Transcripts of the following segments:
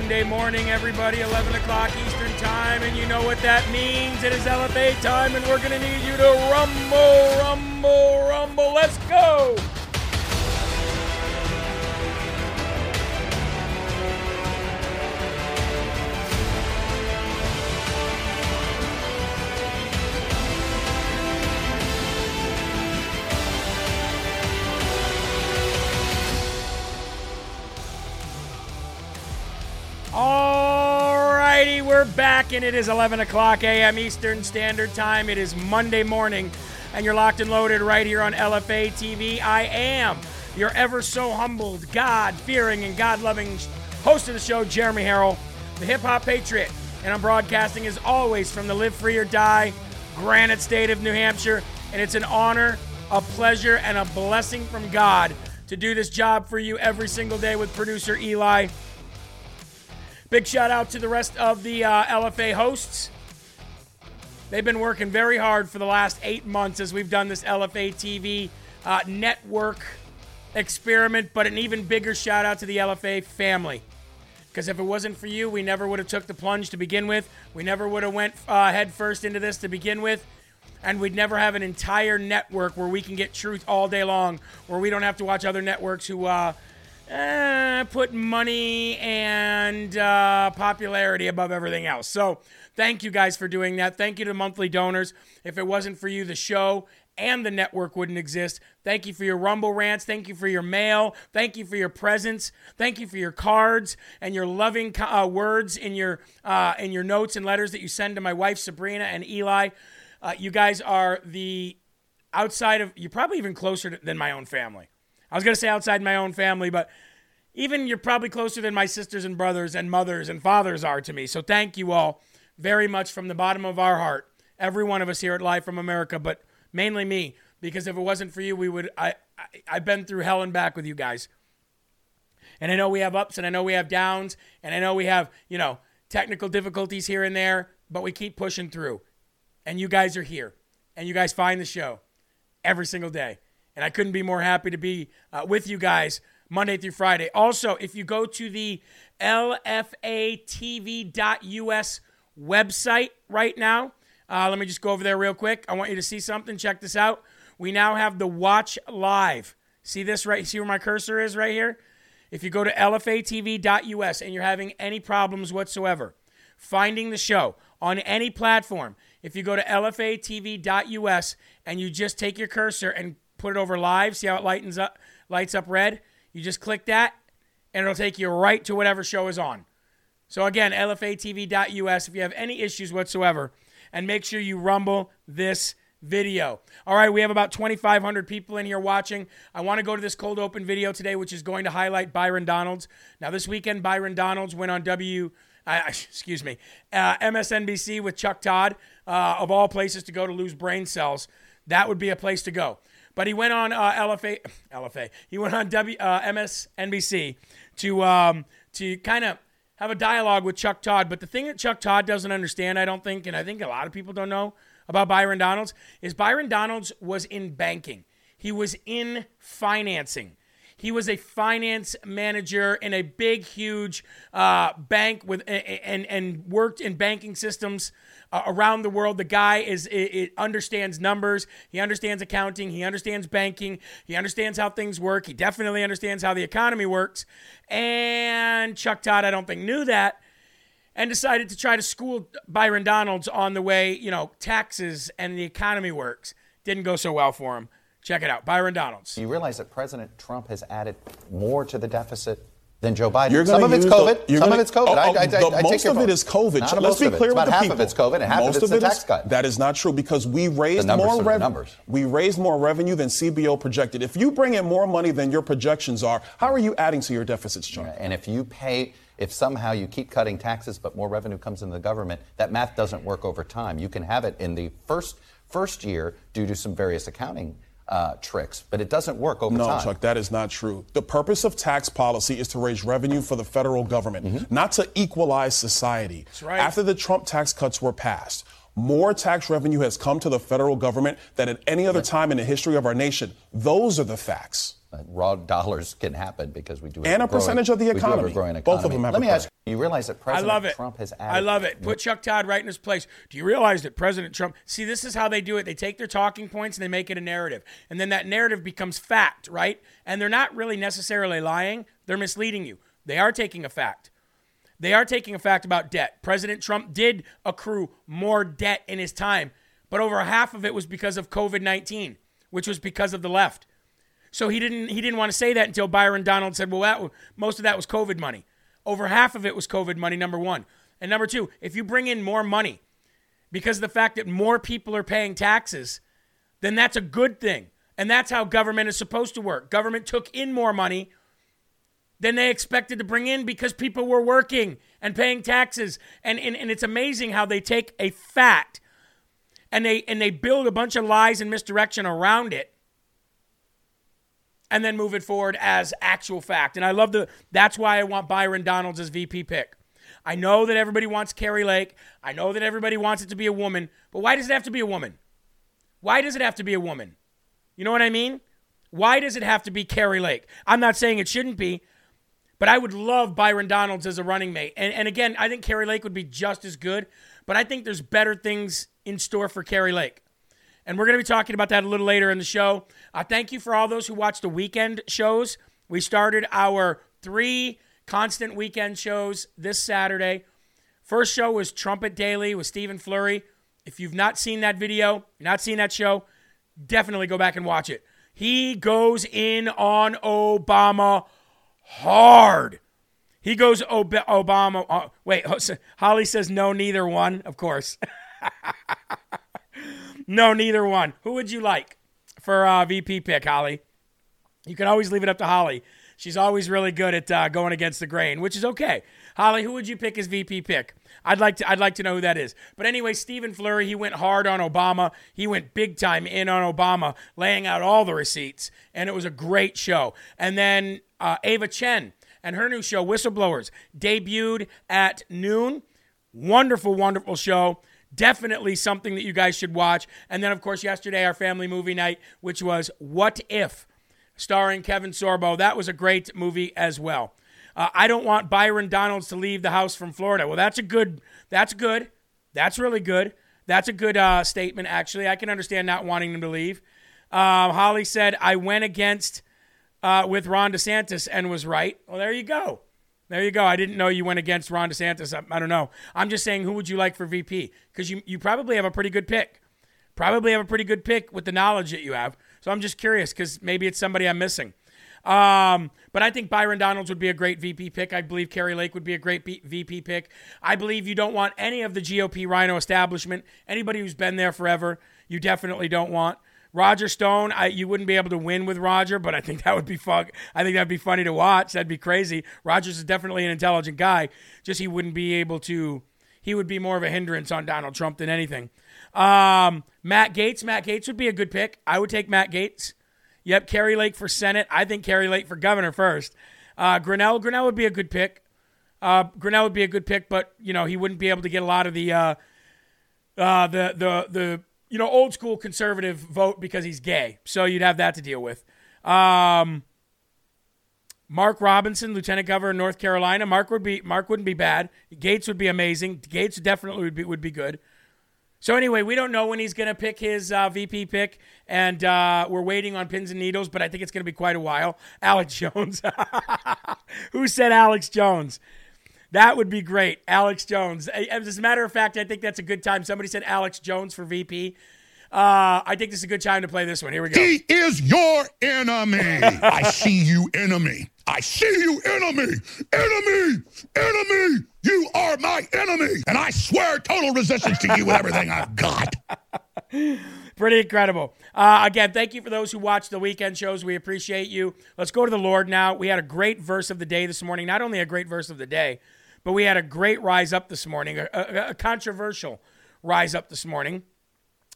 Monday morning, everybody, 11 o'clock Eastern Time, and you know what that means. It is LFA time, and we're going to need you to rumble, rumble, rumble. Let's go. Back, and it is 11 o'clock a.m. Eastern Standard Time. It is Monday morning, and you're locked and loaded right here on LFA TV. I am your ever so humbled, God fearing, and God loving host of the show, Jeremy Herrell, the hip hop patriot. And I'm broadcasting as always from the Live Free or Die Granite State of New Hampshire. And it's an honor, a pleasure, and a blessing from God to do this job for you every single day with producer Eli. Big shout out to the rest of the uh, LFA hosts. They've been working very hard for the last eight months as we've done this LFA TV uh, network experiment, but an even bigger shout out to the LFA family. Because if it wasn't for you, we never would have took the plunge to begin with. We never would have went uh, head first into this to begin with. And we'd never have an entire network where we can get truth all day long, where we don't have to watch other networks who uh, eh, put money and uh, popularity above everything else. So thank you guys for doing that. Thank you to monthly donors. If it wasn't for you, the show and the network wouldn't exist. Thank you for your Rumble rants. Thank you for your mail. Thank you for your presents. Thank you for your cards and your loving uh, words in your uh, in your notes and letters that you send to my wife Sabrina and Eli. Uh, you guys are the outside of you're probably even closer to, than my own family. I was going to say outside my own family, but even you're probably closer than my sisters and brothers and mothers and fathers are to me. So thank you all very much from the bottom of our heart, every one of us here at Live from America, but mainly me, because if it wasn't for you, we would. I, I I've been through hell and back with you guys, and I know we have ups and I know we have downs and I know we have you know technical difficulties here and there, but we keep pushing through, and you guys are here, and you guys find the show every single day. And I couldn't be more happy to be uh, with you guys Monday through Friday. Also, if you go to the lfatv.us website right now, uh, let me just go over there real quick. I want you to see something. Check this out. We now have the Watch Live. See this right? See where my cursor is right here? If you go to lfatv.us and you're having any problems whatsoever finding the show on any platform, if you go to lfatv.us and you just take your cursor and put it over live, see how it lightens up, lights up red? You just click that, and it'll take you right to whatever show is on. So again, lfatv.us if you have any issues whatsoever, and make sure you rumble this video. All right, we have about 2,500 people in here watching. I want to go to this cold open video today, which is going to highlight Byron Donalds. Now, this weekend, Byron Donalds went on W. Uh, excuse me, uh, MSNBC with Chuck Todd, uh, of all places to go to lose brain cells. That would be a place to go. But he went on uh, LFA, LFA. He went on W, uh, MSNBC to um, to kind of have a dialogue with Chuck Todd. But the thing that Chuck Todd doesn't understand, I don't think, and I think a lot of people don't know about Byron Donalds, is Byron Donalds was in banking. He was in financing. He was a finance manager in a big, huge uh, bank with and and worked in banking systems uh, around the world. The guy is it, it understands numbers. He understands accounting. He understands banking. He understands how things work. He definitely understands how the economy works. And Chuck Todd, I don't think, knew that and decided to try to school Byron Donalds on the way, you know, taxes and the economy works. Didn't go so well for him. Check it out. Byron Donalds. You realize that President Trump has added more to the deficit than Joe Biden. Some of it's COVID. The, some gonna, of it's COVID. Oh, oh, I, I, the, I, most of it is COVID. Not Let's be clear with the half people. of it's COVID and half most of it's of the tax cut. That is not true because we raised more revenue. We raised more revenue than CBO projected. If you bring in more money than your projections are, how are you adding to your deficits, John? Yeah, and if you pay if somehow you keep cutting taxes but more revenue comes into the government, that math doesn't work over time. You can have it in the first first year due to some various accounting uh, tricks, but it doesn't work over no, time. No, Chuck, that is not true. The purpose of tax policy is to raise revenue for the federal government, mm-hmm. not to equalize society. Right. After the Trump tax cuts were passed, more tax revenue has come to the federal government than at any other time in the history of our nation. Those are the facts. Raw dollars can happen because we do and a, growing, percentage of the economy. economy. Both of them have. Let me ask you: You realize that President I love it. Trump has added? I love it. Put Chuck Todd right in his place. Do you realize that President Trump? See, this is how they do it. They take their talking points and they make it a narrative, and then that narrative becomes fact, right? And they're not really necessarily lying; they're misleading you. They are taking a fact. They are taking a fact about debt. President Trump did accrue more debt in his time, but over half of it was because of COVID 19, which was because of the left. So he didn't he didn't want to say that until Byron Donald said, "Well, that most of that was COVID money. Over half of it was COVID money." Number one, and number two, if you bring in more money because of the fact that more people are paying taxes, then that's a good thing, and that's how government is supposed to work. Government took in more money than they expected to bring in because people were working and paying taxes, and and, and it's amazing how they take a fact and they and they build a bunch of lies and misdirection around it and then move it forward as actual fact. And I love the that's why I want Byron Donalds as VP pick. I know that everybody wants Kari Lake. I know that everybody wants it to be a woman, but why does it have to be a woman? Why does it have to be a woman? You know what I mean? Why does it have to be Kari Lake? I'm not saying it shouldn't be, but I would love Byron Donalds as a running mate. And, and again, I think Kari Lake would be just as good, but I think there's better things in store for Kari Lake. And we're going to be talking about that a little later in the show. Uh, thank you for all those who watched the weekend shows. We started our three constant weekend shows this Saturday. First show was Trumpet Daily with Stephen Flurry. If you've not seen that video, not seen that show, definitely go back and watch it. He goes in on Obama hard. He goes Ob- Obama. Uh, wait, Holly says no, neither one. Of course. No, neither one. Who would you like for uh, VP pick, Holly? You can always leave it up to Holly. She's always really good at uh, going against the grain, which is okay. Holly, who would you pick as VP pick? I'd like to. I'd like to know who that is. But anyway, Stephen Flurry, he went hard on Obama. He went big time in on Obama, laying out all the receipts, and it was a great show. And then uh, Ava Chen and her new show, Whistleblowers, debuted at noon. Wonderful, wonderful show definitely something that you guys should watch. And then, of course, yesterday, our family movie night, which was What If, starring Kevin Sorbo. That was a great movie as well. Uh, I don't want Byron Donalds to leave the house from Florida. Well, that's a good, that's good. That's really good. That's a good uh, statement, actually. I can understand not wanting him to leave. Uh, Holly said, I went against uh, with Ron DeSantis and was right. Well, there you go. There you go. I didn't know you went against Ron DeSantis. I, I don't know. I'm just saying, who would you like for VP? Because you, you probably have a pretty good pick. Probably have a pretty good pick with the knowledge that you have. So I'm just curious because maybe it's somebody I'm missing. Um, but I think Byron Donalds would be a great VP pick. I believe Kari Lake would be a great B- VP pick. I believe you don't want any of the GOP RINO establishment. Anybody who's been there forever, you definitely don't want. Roger Stone, I, you wouldn't be able to win with Roger, but I think that would be fun. I think that'd be funny to watch. That'd be crazy. Rogers is definitely an intelligent guy. Just he wouldn't be able to. He would be more of a hindrance on Donald Trump than anything. Um, Matt Gaetz. Matt Gaetz would be a good pick. I would take Matt Gaetz. Yep, Kari Lake for Senate. I think Kari Lake for governor first. Uh, Grenell. Grenell would be a good pick. Uh, Grenell would be a good pick, but you know he wouldn't be able to get a lot of the uh, uh, the the the you know, old school conservative vote because he's gay. So you'd have that to deal with. Um, Mark Robinson, Lieutenant Governor of North Carolina. Mark would be Mark wouldn't be bad. Gaetz would be amazing. Gaetz definitely would be would be good. So anyway, we don't know when he's going to pick his uh, VP pick, and uh, we're waiting on pins and needles. But I think it's going to be quite a while. Alex Jones. Who said Alex Jones? That would be great. Alex Jones. As a matter of fact, I think that's a good time. Somebody said Alex Jones for VP. Uh, I think this is a good time to play this one. Here we go. He is your enemy. I see you, enemy. I see you, enemy, enemy, enemy. You are my enemy. And I swear total resistance to you with everything I've got. Pretty incredible. Uh, again, thank you for those who watch the weekend shows. We appreciate you. Let's go to the Lord now. We had a great verse of the day this morning. Not only a great verse of the day, but we had a great rise up this morning, a, a, a controversial rise up this morning,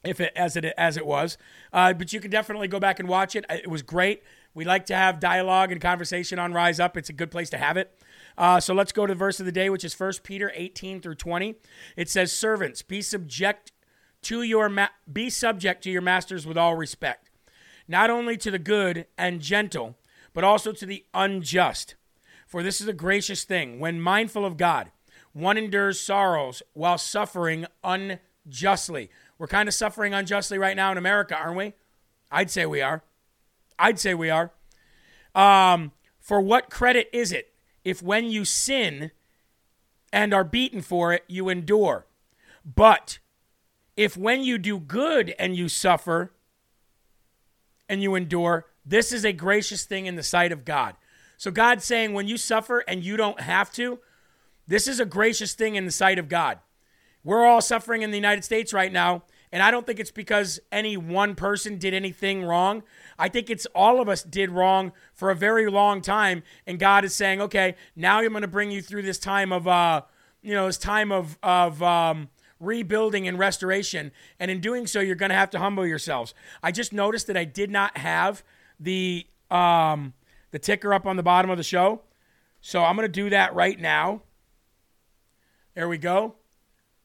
if it as it as it was. Uh, but you can definitely go back and watch it. It was great. We like to have dialogue and conversation on Rise Up. It's a good place to have it. Uh, so let's go to the verse of the day, which is 1 Peter 18 through 20. It says, "Servants, be subject to your ma- be subject to your masters with all respect, not only to the good and gentle, but also to the unjust." For this is a gracious thing. When mindful of God, one endures sorrows while suffering unjustly. We're kind of suffering unjustly right now in America, aren't we? I'd say we are. I'd say we are. Um, for what credit is it if when you sin and are beaten for it, you endure? But if when you do good and you suffer and you endure, this is a gracious thing in the sight of God. So God's saying when you suffer and you don't have to, this is a gracious thing in the sight of God. We're all suffering in the United States right now, and I don't think it's because any one person did anything wrong. I think it's all of us did wrong for a very long time, and God is saying, "Okay, now I'm going to bring you through this time of, uh, you know, this time of of um, rebuilding and restoration, and in doing so, you're going to have to humble yourselves." I just noticed that I did not have the um, the ticker up on the bottom of the show. So I'm going to do that right now. There we go.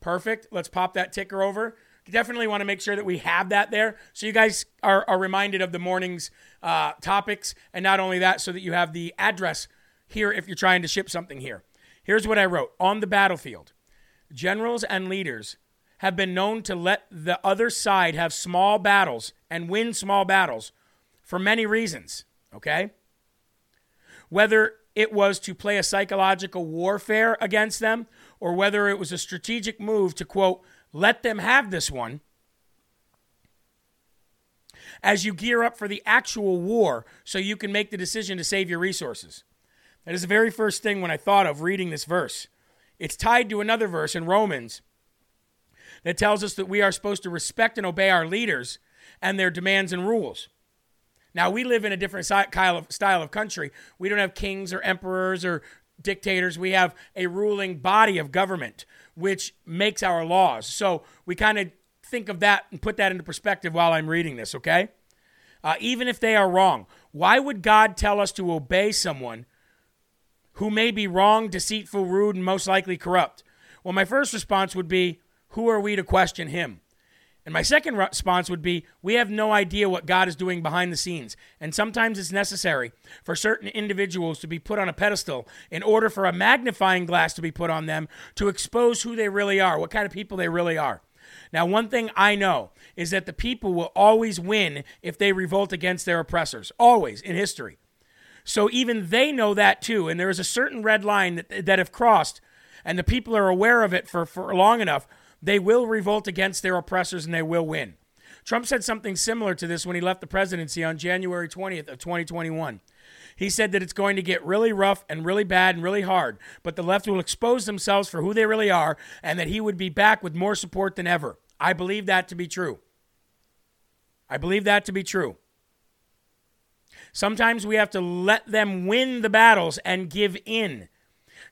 Perfect. Let's pop that ticker over. Definitely want to make sure that we have that there so you guys are, are reminded of the morning's uh, topics. And not only that, so that you have the address here if you're trying to ship something here. Here's what I wrote On the battlefield, generals and leaders have been known to let the other side have small battles and win small battles for many reasons. Okay? Whether it was to play a psychological warfare against them or whether it was a strategic move to, quote, let them have this one. As you gear up for the actual war, so you can make the decision to save your resources. That is the very first thing when I thought of reading this verse. It's tied to another verse in Romans that tells us that we are supposed to respect and obey our leaders and their demands and rules. Now, we live in a different style of country. We don't have kings or emperors or dictators. We have a ruling body of government which makes our laws. So we kind of think of that and put that into perspective while I'm reading this, okay? Uh, even if they are wrong, why would God tell us to obey someone who may be wrong, deceitful, rude, and most likely corrupt? Well, my first response would be, who are we to question him? And my second response would be we have no idea what God is doing behind the scenes. And sometimes it's necessary for certain individuals to be put on a pedestal in order for a magnifying glass to be put on them to expose who they really are, what kind of people they really are. Now, one thing I know is that the people will always win if they revolt against their oppressors, always in history. So even they know that too. And there is a certain red line that, that if crossed, and the people are aware of it for, for long enough, they will revolt against their oppressors and they will win. Trump said something similar to this when he left the presidency on January 20th of 2021. He said that it's going to get really rough and really bad and really hard, but the left will expose themselves for who they really are and that he would be back with more support than ever. I believe that to be true. I believe that to be true. Sometimes we have to let them win the battles and give in.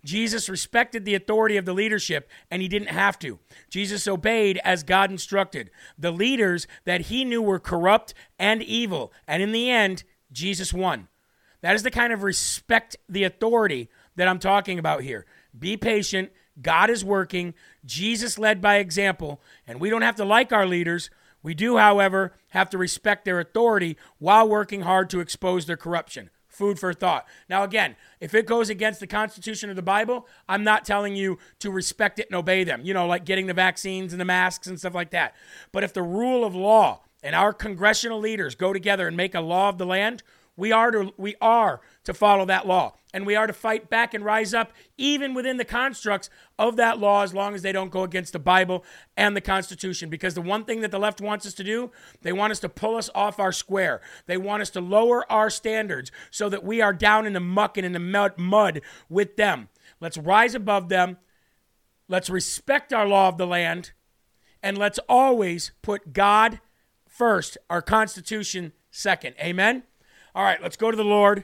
Jesus respected the authority of the leadership, and he didn't have to. Jesus obeyed as God instructed. The leaders that he knew were corrupt and evil, and in the end, Jesus won. That is the kind of respect the authority that I'm talking about here. Be patient. God is working. Jesus led by example, and we don't have to like our leaders. We do, however, have to respect their authority while working hard to expose their corruption food for thought. Now, again, if it goes against the Constitution of the Bible, I'm not telling you to respect it and obey them, you know, like getting the vaccines and the masks and stuff like that. But if the rule of law and our congressional leaders go together and make a law of the land, We are to we are to follow that law. And we are to fight back and rise up even within the constructs of that law as long as they don't go against the Bible and the Constitution. Because the one thing that the left wants us to do, they want us to pull us off our square. They want us to lower our standards so that we are down in the muck and in the mud, with them. Let's rise above them. Let's respect our law of the land. And let's always put God first, our Constitution second. Amen? All right, let's go to the Lord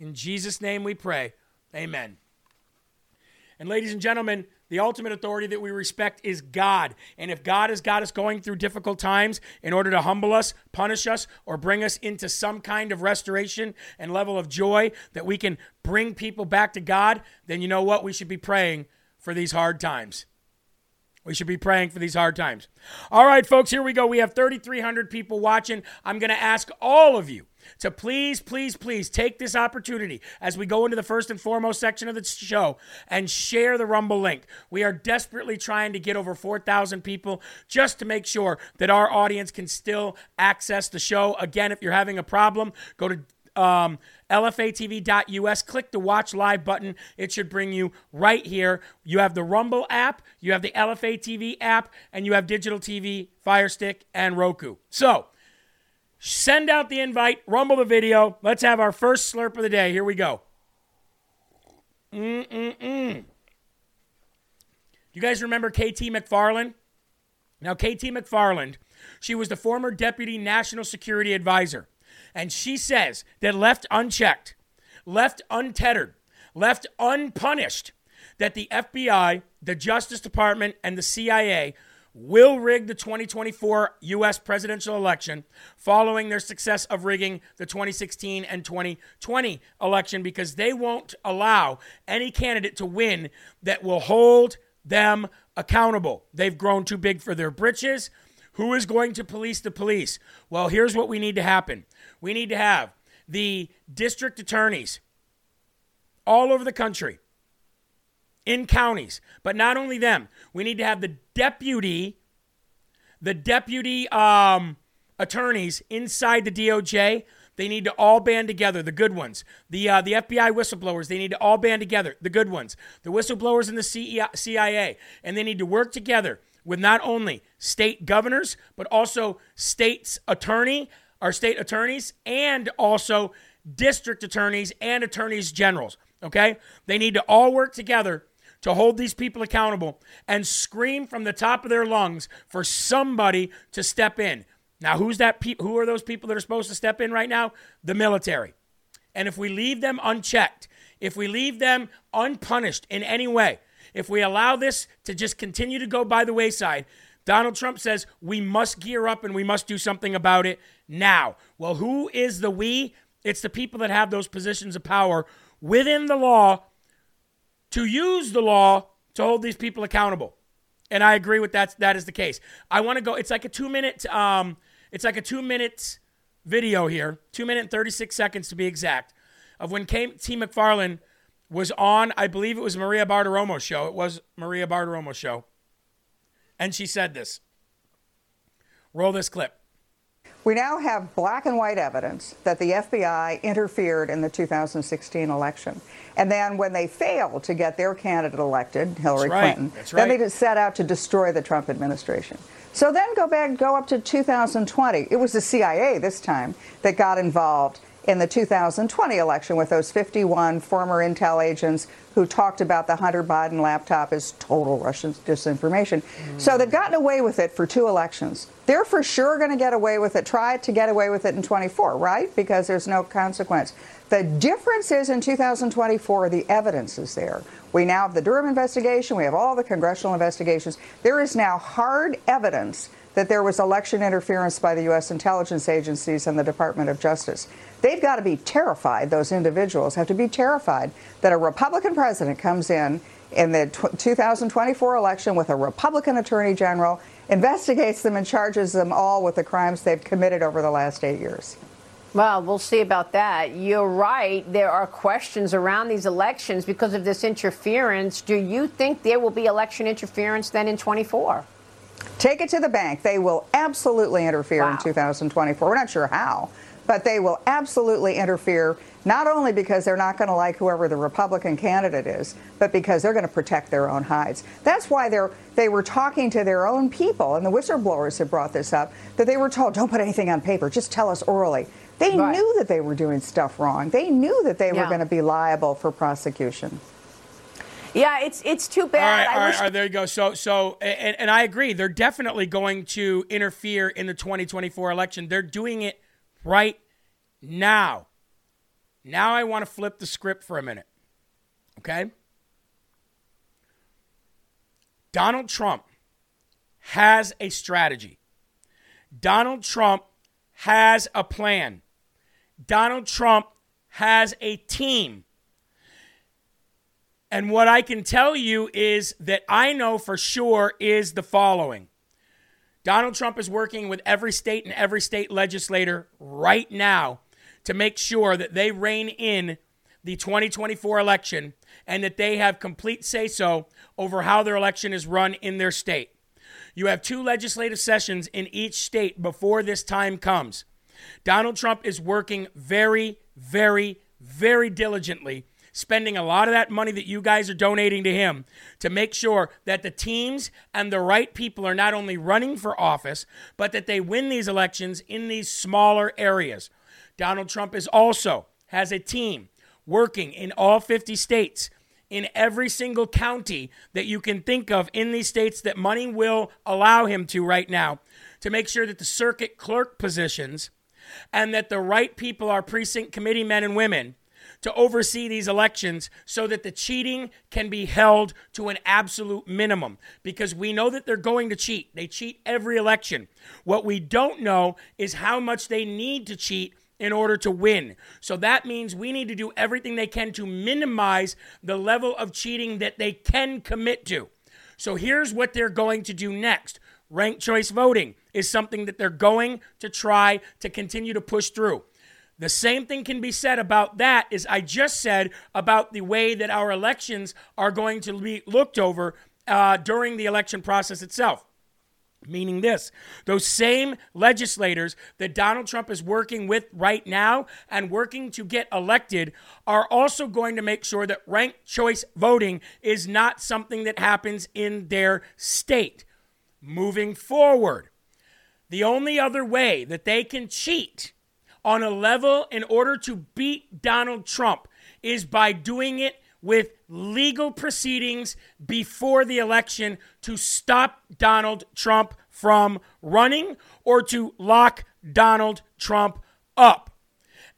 In Jesus' name we pray. Amen. And ladies and gentlemen, the ultimate authority that we respect is God. And if God has got us going through difficult times in order to humble us, punish us, or bring us into some kind of restoration and level of joy that we can bring people back to God, then you know what? We should be praying for these hard times. We should be praying for these hard times. All right, folks, here we go. We have 3,300 people watching. I'm going to ask all of you to please, please, please take this opportunity as we go into the first and foremost section of the show and share the Rumble link. We are desperately trying to get over 4,000 people just to make sure that our audience can still access the show. Again, if you're having a problem, go to um, lfatv.us. Click the watch live button. It should bring you right here. You have the Rumble app, you have the LFA TV app, and you have digital TV, Fire Stick, and Roku. So send out the invite, rumble the video. Let's have our first slurp of the day. Here we go. Mm-mm-mm. You guys remember KT McFarland? Now, KT McFarland, she was the former deputy national security advisor. And she says that left unchecked, left untethered, left unpunished, that the FBI, the Justice Department, and the CIA will rig the 2024 U.S. presidential election following their success of rigging the 2016 and 2020 election because they won't allow any candidate to win that will hold them accountable. They've grown too big for their britches. Who is going to police the police? Well, here's what we need to happen we need to have the district attorneys all over the country in counties. But not only them, we need to have the deputy, the deputy um, attorneys inside the DOJ. They need to all band together, the good ones. The, uh, the FBI whistleblowers, they need to all band together, the good ones. The whistleblowers in the CIA, and they need to work together with not only state governors, but also state's attorney, our state attorneys, and also district attorneys and attorneys generals. Okay? They need to all work together to hold these people accountable and scream from the top of their lungs for somebody to step in. Now, who's that? Pe- who are those people that are supposed to step in right now? The military. And if we leave them unchecked, if we leave them unpunished in any way, if we allow this to just continue to go by the wayside, Donald Trump says we must gear up and we must do something about it now. Well, who is the we? It's the people that have those positions of power within the law to use the law to hold these people accountable. And I agree with that. That is the case. I want to go. It's like a two minute. Um, it's like a two minute video here, two minute and thirty six seconds to be exact, of when T. McFarland was on. I believe it was Maria Bartiromo's show. It was Maria Bartiromo's show, and she said this. Roll this clip. We now have black and white evidence that the FBI interfered in the 2016 election. And then when they failed to get their candidate elected, Hillary right. Clinton, That's then they just set out to destroy the Trump administration. So then go back, go up to 2020. It was the CIA this time that got involved in the 2020 election with those 51 former intel agents who talked about the Hunter Biden laptop as total Russian disinformation. Mm. So they've gotten away with it for two elections. They're for sure going to get away with it, try to get away with it in 24, right? Because there's no consequence. The difference is in 2024, the evidence is there. We now have the Durham investigation, we have all the congressional investigations. There is now hard evidence that there was election interference by the U.S. intelligence agencies and the Department of Justice. They've got to be terrified, those individuals have to be terrified that a Republican president comes in in the 2024 election with a Republican attorney general, investigates them, and charges them all with the crimes they've committed over the last eight years. Well, we'll see about that. You're right. There are questions around these elections because of this interference. Do you think there will be election interference then in 24? Take it to the bank. They will absolutely interfere wow. in 2024. We're not sure how, but they will absolutely interfere, not only because they're not going to like whoever the Republican candidate is, but because they're going to protect their own hides. That's why they're, they were talking to their own people, and the whistleblowers have brought this up, that they were told, don't put anything on paper, just tell us orally. They right. knew that they were doing stuff wrong. They knew that they yeah. were going to be liable for prosecution. Yeah, it's it's too bad. All right, all right, all right, there you go. So so and, and I agree. They're definitely going to interfere in the 2024 election. They're doing it right now. Now I want to flip the script for a minute. Okay? Donald Trump has a strategy. Donald Trump has a plan. Donald Trump has a team. And what I can tell you is that I know for sure is the following Donald Trump is working with every state and every state legislator right now to make sure that they rein in the 2024 election and that they have complete say so over how their election is run in their state. You have two legislative sessions in each state before this time comes. Donald Trump is working very, very, very diligently spending a lot of that money that you guys are donating to him to make sure that the teams and the right people are not only running for office, but that they win these elections in these smaller areas. Donald Trump is also has a team working in all 50 states in every single county that you can think of in these states that money will allow him to right now to make sure that the circuit clerk positions and that the right people are precinct committee men and women to oversee these elections so that the cheating can be held to an absolute minimum because we know that they're going to cheat. They cheat every election. What we don't know is how much they need to cheat in order to win. So that means we need to do everything they can to minimize the level of cheating that they can commit to. So here's what they're going to do next. Ranked choice voting is something that they're going to try to continue to push through. The same thing can be said about that as I just said about the way that our elections are going to be looked over uh, during the election process itself. Meaning this, those same legislators that Donald Trump is working with right now and working to get elected are also going to make sure that ranked choice voting is not something that happens in their state. Moving forward, the only other way that they can cheat on a level in order to beat Donald Trump is by doing it with legal proceedings before the election to stop Donald Trump from running or to lock Donald Trump up.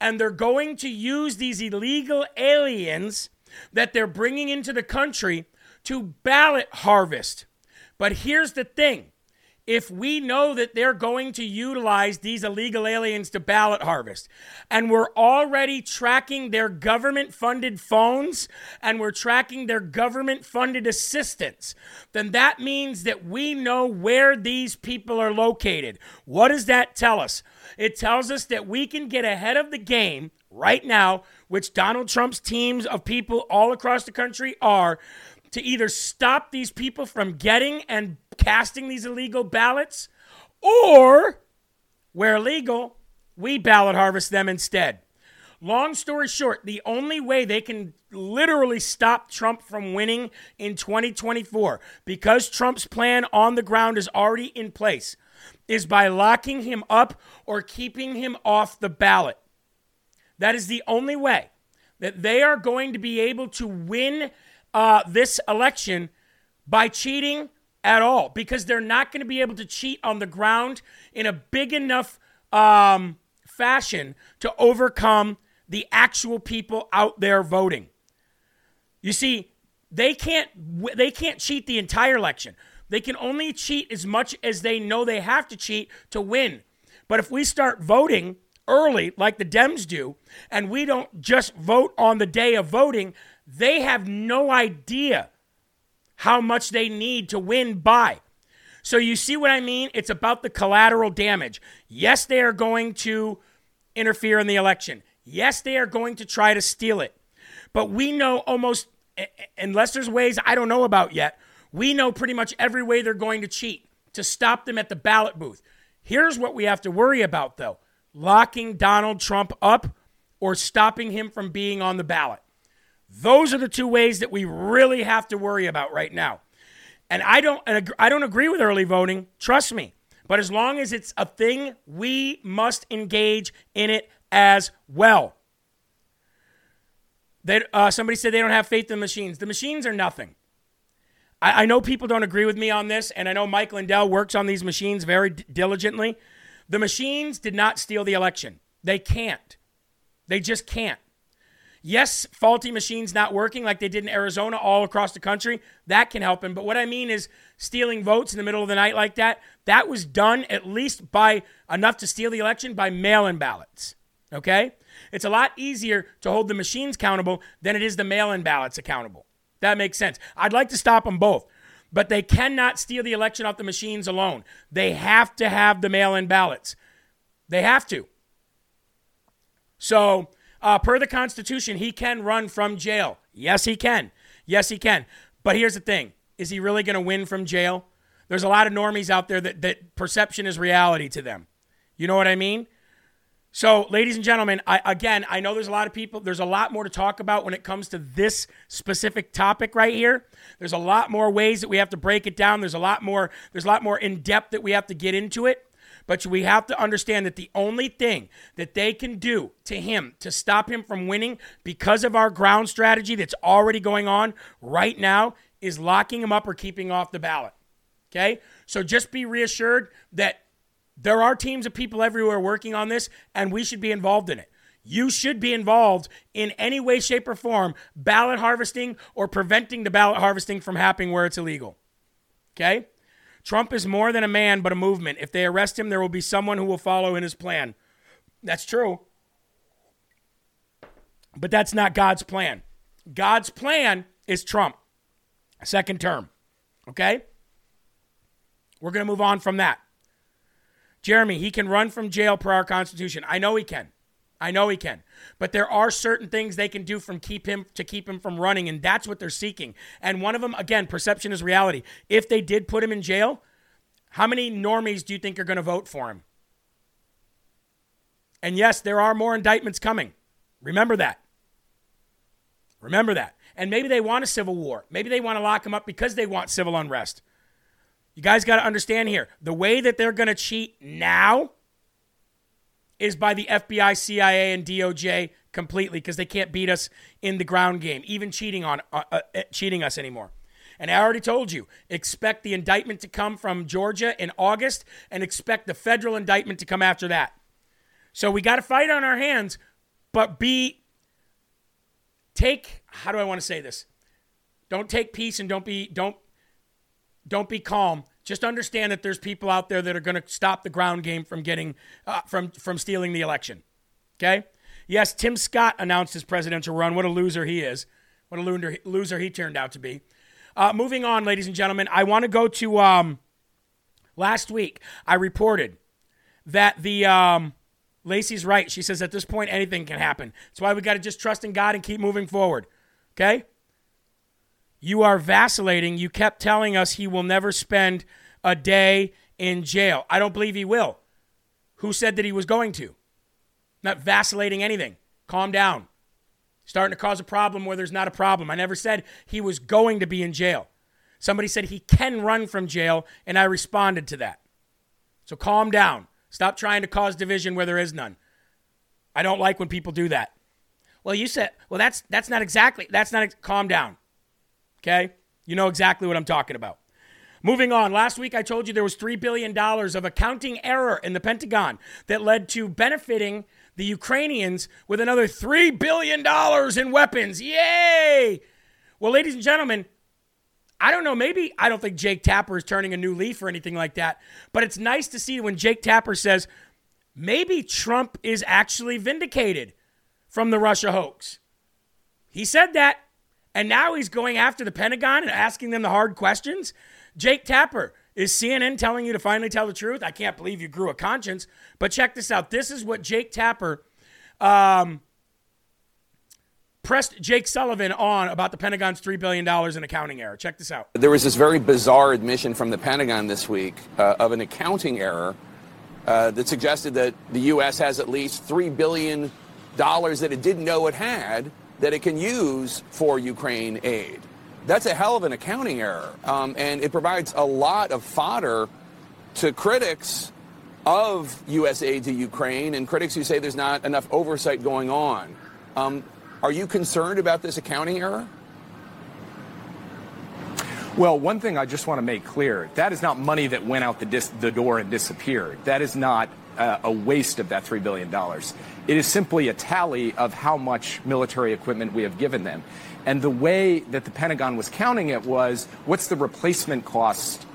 And they're going to use these illegal aliens that they're bringing into the country to ballot harvest. But here's the thing if we know that they're going to utilize these illegal aliens to ballot harvest, and we're already tracking their government funded phones and we're tracking their government funded assistance, then that means that we know where these people are located. What does that tell us? It tells us that we can get ahead of the game right now, which Donald Trump's teams of people all across the country are to either stop these people from getting and casting these illegal ballots, or where legal, we ballot harvest them instead. Long story short, the only way they can literally stop Trump from winning in 2024, because Trump's plan on the ground is already in place, is by locking him up or keeping him off the ballot. That is the only way. that they are going to be able to win uh, this election by cheating at all because they're not going to be able to cheat on the ground in a big enough um, fashion to overcome the actual people out there voting. You see, they can't they can't cheat the entire election. They can only cheat as much as they know they have to cheat to win. But if we start voting early like the Dems do and we don't just vote on the day of voting, they have no idea how much they need to win by. So you see what I mean? It's about the collateral damage. Yes, they are going to interfere in the election. Yes, they are going to try to steal it. But we know almost, unless there's ways I don't know about yet, we know pretty much every way they're going to cheat to stop them at the ballot booth. Here's what we have to worry about, though locking Donald Trump up or stopping him from being on the ballot. Those are the two ways that we really have to worry about right now. And I don't I don't agree with early voting, trust me. But as long as it's a thing, we must engage in it as well. They, uh, somebody said they don't have faith in the machines. The machines are nothing. I, I, know people don't agree with me on this, and I know Mike Lindell works on these machines very d- diligently. The machines did not steal the election. They can't. They just can't. Yes, faulty machines not working like they did in Arizona all across the country, that can help him. But what I mean is stealing votes in the middle of the night like that, that was done at least by enough to steal the election by mail in ballots. Okay? It's a lot easier to hold the machines accountable than it is the mail in ballots accountable. That makes sense. I'd like to stop them both, but they cannot steal the election off the machines alone. They have to have the mail in ballots. They have to. So, uh, per the Constitution, he can run from jail. Yes, he can. Yes, he can. But here's the thing is he really going to win from jail? There's a lot of normies out there that, that perception is reality to them. You know what I mean? So, ladies and gentlemen, I, again, I know there's a lot of people, there's a lot more to talk about when it comes to this specific topic right here. There's a lot more ways that we have to break it down. There's a lot more, there's a lot more in depth that we have to get into it. But we have to understand that the only thing that they can do to him to stop him from winning because of our ground strategy that's already going on right now is locking him up or keeping off the ballot. Okay? So just be reassured that there are teams of people everywhere working on this, and we should be involved in it. You should be involved in any way, shape, or form, ballot harvesting or preventing the ballot harvesting from happening where it's illegal. Okay? Trump is more than a man, but a movement. If they arrest him, there will be someone who will follow in his plan. That's true. But that's not God's plan. God's plan is Trump, second term. Okay? We're going to move on from that. Jeremy, he can run from jail per our Constitution. I know he can. I know he can. But there are certain things they can do from keep him to keep him from running, and that's what they're seeking. And one of them, again, perception is reality. If they did put him in jail, how many normies do you think are going to vote for him? And yes, there are more indictments coming. Remember that. Remember that. And maybe they want a civil war. Maybe they want to lock him up because they want civil unrest. You guys got to understand here the way that they're going to cheat now is by the FBI, CIA, and DOJ completely because they can't beat us in the ground game, even cheating on uh, uh, uh, cheating us anymore. And I already told you, expect the indictment to come from Georgia in August, and expect the federal indictment to come after that. So we got to fight on our hands, but be take how do I want to say this? Don't take peace and don't be don't don't be calm just understand that there's people out there that are going to stop the ground game from getting uh, from from stealing the election. Okay? Yes, Tim Scott announced his presidential run. What a loser he is. What a loser, loser he turned out to be. Uh, moving on, ladies and gentlemen, I want to go to um, last week. I reported that the um, Lacey's right. She says at this point anything can happen. That's why we got to just trust in God and keep moving forward. Okay? You are vacillating. You kept telling us he will never spend a day in jail. I don't believe he will. Who said that he was going to? Not vacillating anything. Calm down. Starting to cause a problem where there's not a problem. I never said he was going to be in jail. Somebody said he can run from jail, and I responded to that. So calm down. Stop trying to cause division where there is none. I don't like when people do that. Well, you said, well, that's that's not exactly. That's not. Calm down. Okay, you know exactly what I'm talking about. Moving on, last week I told you there was $3 billion of accounting error in the Pentagon that led to benefiting the Ukrainians with another $3 billion in weapons. Yay! Well, ladies and gentlemen, I don't know. Maybe I don't think Jake Tapper is turning a new leaf or anything like that. But it's nice to see when Jake Tapper says maybe Trump is actually vindicated from the Russia hoax. He said that. And now he's going after the Pentagon and asking them the hard questions. Jake Tapper, is CNN telling you to finally tell the truth? I can't believe you grew a conscience. But check this out. This is what Jake Tapper um, pressed Jake Sullivan on about the Pentagon's $3 billion in accounting error. Check this out. There was this very bizarre admission from the Pentagon this week uh, of an accounting error uh, that suggested that the U.S. has at least $3 billion that it didn't know it had that it can use for Ukraine aid. That's a hell of an accounting error, um, and it provides a lot of fodder to critics of U.S. aid to Ukraine and critics who say there's not enough oversight going on. Um, are you concerned about this accounting error? Well, one thing I just want to make clear that is not money that went out the, dis- the door and disappeared. That is not uh, a waste of that $3 billion. It is simply a tally of how much military equipment we have given them. And the way that the Pentagon was counting it was what's the replacement cost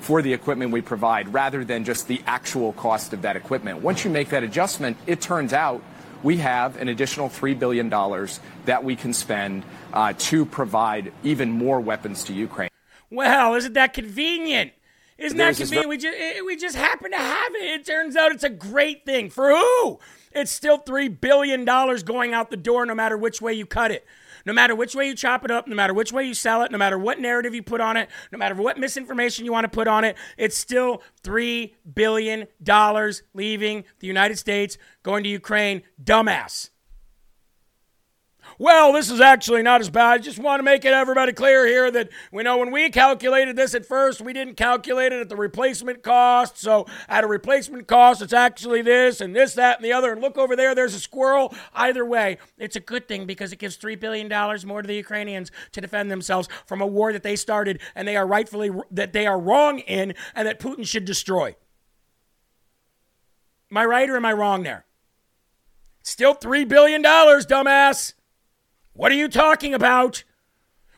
for the equipment we provide rather than just the actual cost of that equipment. Once you make that adjustment, it turns out we have an additional $3 billion that we can spend uh, to provide even more weapons to Ukraine. Well, isn't that convenient? Isn't that convenient? we just eh, we just happen to have it. It turns out it's a great thing for who? It's still three billion dollars going out the door, no matter which way you cut it. No matter which way you chop it up, no matter which way you sell it, no matter what narrative you put on it, no matter what misinformation you want to put on it, it's still $3 billion leaving the United States, going to Ukraine. Dumbass well, this is actually not as bad. I just want to make it everybody clear here that we know when we calculated this at first, we didn't calculate it at the replacement cost. So at a replacement cost, it's actually this and this, that, and the other. And look over there, there's a squirrel. Either way, it's a good thing because it gives $3 billion more to the Ukrainians to defend themselves from a war that they started and they are rightfully, that they are wrong in and that Putin should destroy. Am I right or am I wrong there? Still $3 billion, dumbass. What are you talking about?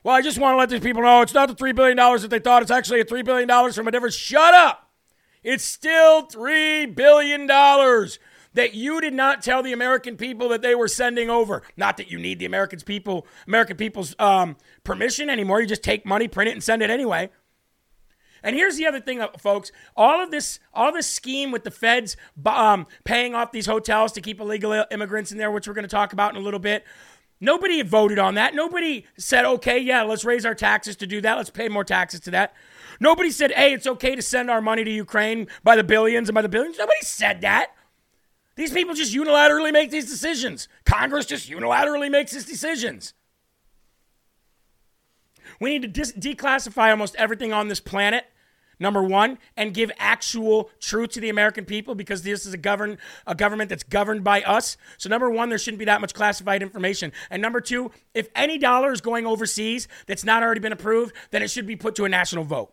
Well, I just want to let these people know it's not the $3 billion that they thought. It's actually a $3 billion from a different. Shut up! It's still $3 billion that you did not tell the American people that they were sending over. Not that you need the Americans people, American people's um, permission anymore. You just take money, print it, and send it anyway. And here's the other thing, uh, folks. All of this, all this scheme with the feds um, paying off these hotels to keep illegal immigrants in there, which we're going to talk about in a little bit. Nobody voted on that. Nobody said, okay, yeah, let's raise our taxes to do that. Let's pay more taxes to that. Nobody said, hey, it's okay to send our money to Ukraine by the billions and by the billions. Nobody said that. These people just unilaterally make these decisions. Congress just unilaterally makes these decisions. We need to dis- declassify almost everything on this planet number one, and give actual truth to the American people because this is a govern a government that's governed by us. So number one, there shouldn't be that much classified information. And number two, if any dollar is going overseas that's not already been approved, then it should be put to a national vote.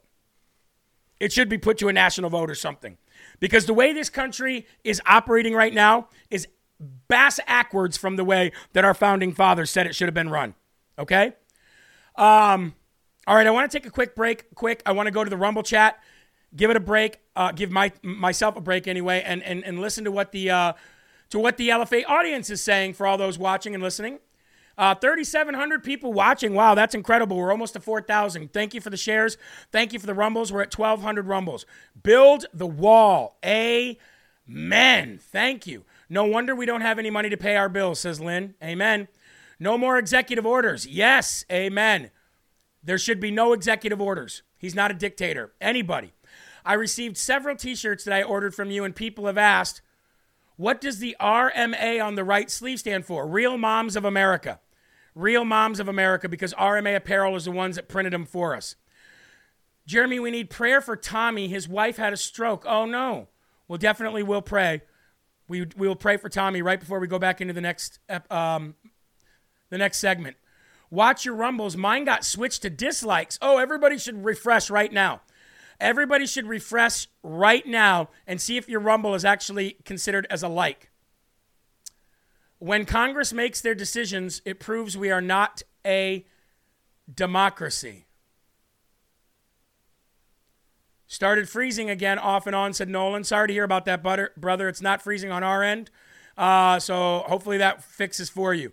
It should be put to a national vote or something. Because the way this country is operating right now is bass backwards from the way that our founding fathers said it should have been run. Okay? Um, all right, I want to take a quick break. Quick, I want to go to the Rumble chat, give it a break, uh, give my myself a break anyway, and and, and listen to what the uh, to what the LFA audience is saying for all those watching and listening. Uh, 3,700 people watching. Wow, that's incredible. We're almost to 4,000. Thank you for the shares. Thank you for the rumbles. We're at 1,200 rumbles. Build the wall. Amen. Thank you. No wonder we don't have any money to pay our bills, says Lynn. Amen. No more executive orders. Yes. Amen. There should be no executive orders. He's not a dictator. Anybody. I received several t shirts that I ordered from you, and people have asked, what does the RMA on the right sleeve stand for? Real Moms of America. Real Moms of America, because RMA Apparel is the ones that printed them for us. Jeremy, we need prayer for Tommy. His wife had a stroke. Oh, no. Well, definitely we'll pray. We, we will pray for Tommy right before we go back into the next um, The next segment. Watch your rumbles. Mine got switched to dislikes. Oh, everybody should refresh right now. Everybody should refresh right now and see if your rumble is actually considered as a like. When Congress makes their decisions, it proves we are not a democracy. Started freezing again off and on, said Nolan. Sorry to hear about that, butter, brother. It's not freezing on our end. Uh, so hopefully that fixes for you.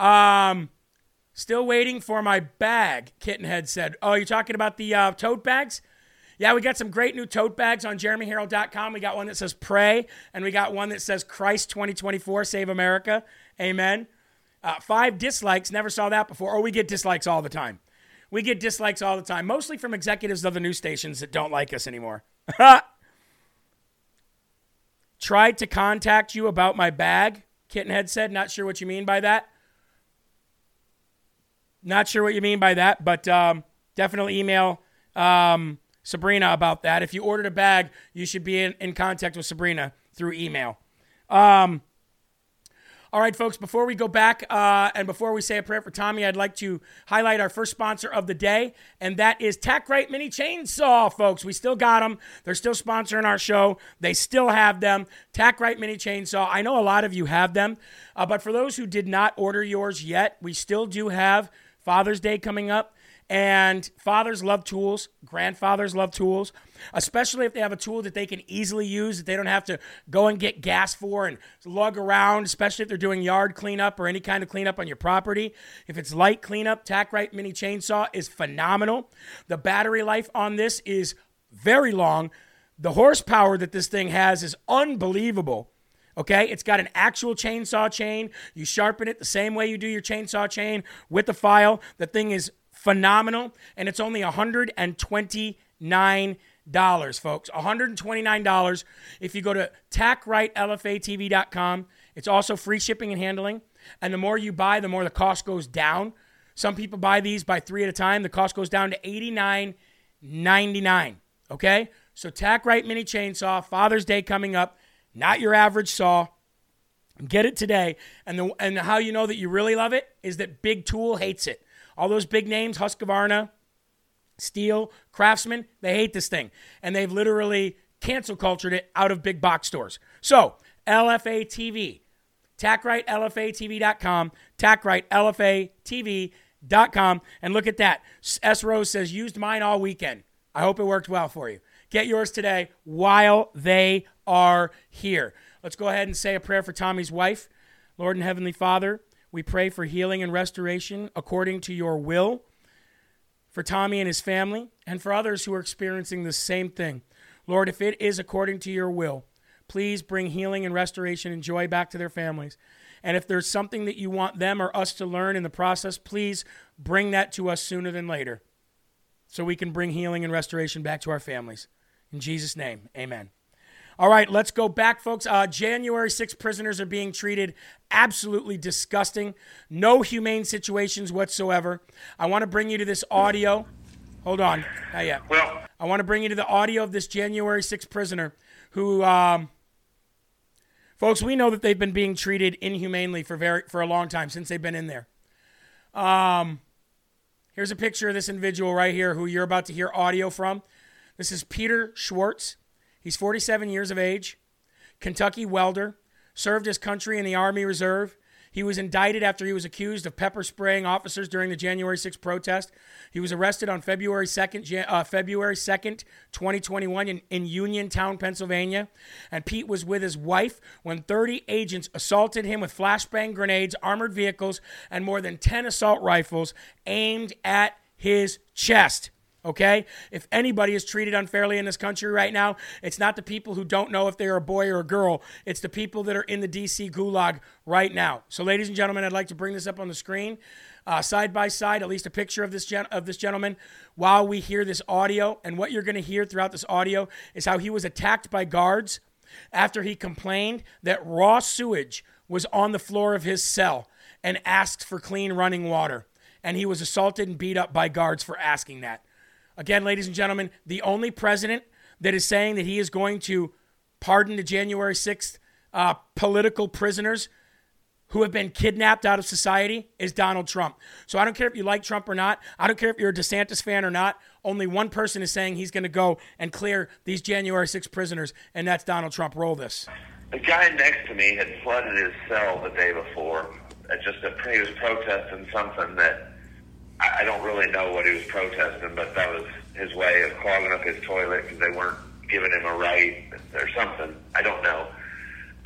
Um, still waiting for my bag, Kittenhead said. Oh, you're talking about the uh, tote bags? Yeah, we got some great new tote bags on jeremyherrell.com. We got one that says pray, and we got one that says Christ 2024, save America. Amen. Uh, five dislikes, never saw that before. Or we get dislikes all the time. We get dislikes all the time, mostly from executives of the news stations that don't like us anymore. Tried to contact you about my bag, Kittenhead said. Not sure what you mean by that. Not sure what you mean by that, but um, definitely email um, Sabrina about that. If you ordered a bag, you should be in, in contact with Sabrina through email. Um, all right, folks, before we go back uh, and before we say a prayer for Tommy, I'd like to highlight our first sponsor of the day, and that is TacRite Mini Chainsaw, folks. We still got them. They're still sponsoring our show. They still have them. TacRite Mini Chainsaw. I know a lot of you have them, uh, but for those who did not order yours yet, we still do have Father's Day coming up. And fathers love tools, grandfathers love tools, especially if they have a tool that they can easily use, that they don't have to go and get gas for and lug around, especially if they're doing yard cleanup or any kind of cleanup on your property. If it's light cleanup, TacRite Mini Chainsaw is phenomenal. The battery life on this is very long. The horsepower that this thing has is unbelievable. Okay, it's got an actual chainsaw chain. You sharpen it the same way you do your chainsaw chain with the file. The thing is phenomenal, and it's only $129, folks. $129 if you go to tacritelafatv.com. It's also free shipping and handling. And the more you buy, the more the cost goes down. Some people buy these by three at a time. The cost goes down to $89.99. Okay? So TacRite Mini Chainsaw, Father's Day coming up. Not your average saw. Get it today. And, the, and how you know that you really love it is that Big Tool hates it. All those big names, Husqvarna, Stihl, Craftsman, they hate this thing. And they've literally cancel cultured it out of big box stores. So, LFA TV, TacRiteLFATV.com, TacRiteLFATV.com. And look at that. S. Rose says, used mine all weekend. I hope it worked well for you. Get yours today while they are here. Let's go ahead and say a prayer for Tommy's wife. Lord and Heavenly Father, we pray for healing and restoration according to your will for Tommy and his family and for others who are experiencing the same thing. Lord, if it is according to your will, please bring healing and restoration and joy back to their families. And if there's something that you want them or us to learn in the process, please bring that to us sooner than later so we can bring healing and restoration back to our families. In Jesus' name, amen. All right, let's go back, folks. Uh, January 6 prisoners are being treated absolutely disgusting. No humane situations whatsoever. I want to bring you to this audio. Hold on. Not yet. Well, I want to bring you to the audio of this January 6 prisoner who, um, folks, we know that they've been being treated inhumanely for very for a long time since they've been in there. Um, here's a picture of this individual right here who you're about to hear audio from. This is Peter Schwartz. He's 47 years of age, Kentucky welder, served his country in the Army Reserve. He was indicted after he was accused of pepper spraying officers during the January 6th protest. He was arrested on February 2nd, uh, February 2nd, 2021 in, in Uniontown, Pennsylvania. And Pete was with his wife when 30 agents assaulted him with flashbang grenades, armored vehicles, and more than 10 assault rifles aimed at his chest. Okay? If anybody is treated unfairly in this country right now, it's not the people who don't know if they're a boy or a girl. It's the people that are in the DC gulag right now. So, ladies and gentlemen, I'd like to bring this up on the screen, uh, side by side, at least a picture of this gen- of this gentleman, while we hear this audio. And what you're going to hear throughout this audio is how he was attacked by guards after he complained that raw sewage was on the floor of his cell and asked for clean running water. And he was assaulted and beat up by guards for asking that. Again, ladies and gentlemen, the only president that is saying that he is going to pardon the January 6th uh, political prisoners who have been kidnapped out of society is Donald Trump. So I don't care if you like Trump or not. I don't care if you're a DeSantis fan or not. Only one person is saying he's going to go and clear these January 6 prisoners, and that's Donald Trump. Roll this. The guy next to me had flooded his cell the day before. Just he was protesting something that I don't really know what he was protesting, but that was his way of clogging up his toilet because they weren't giving him a right or something. I don't know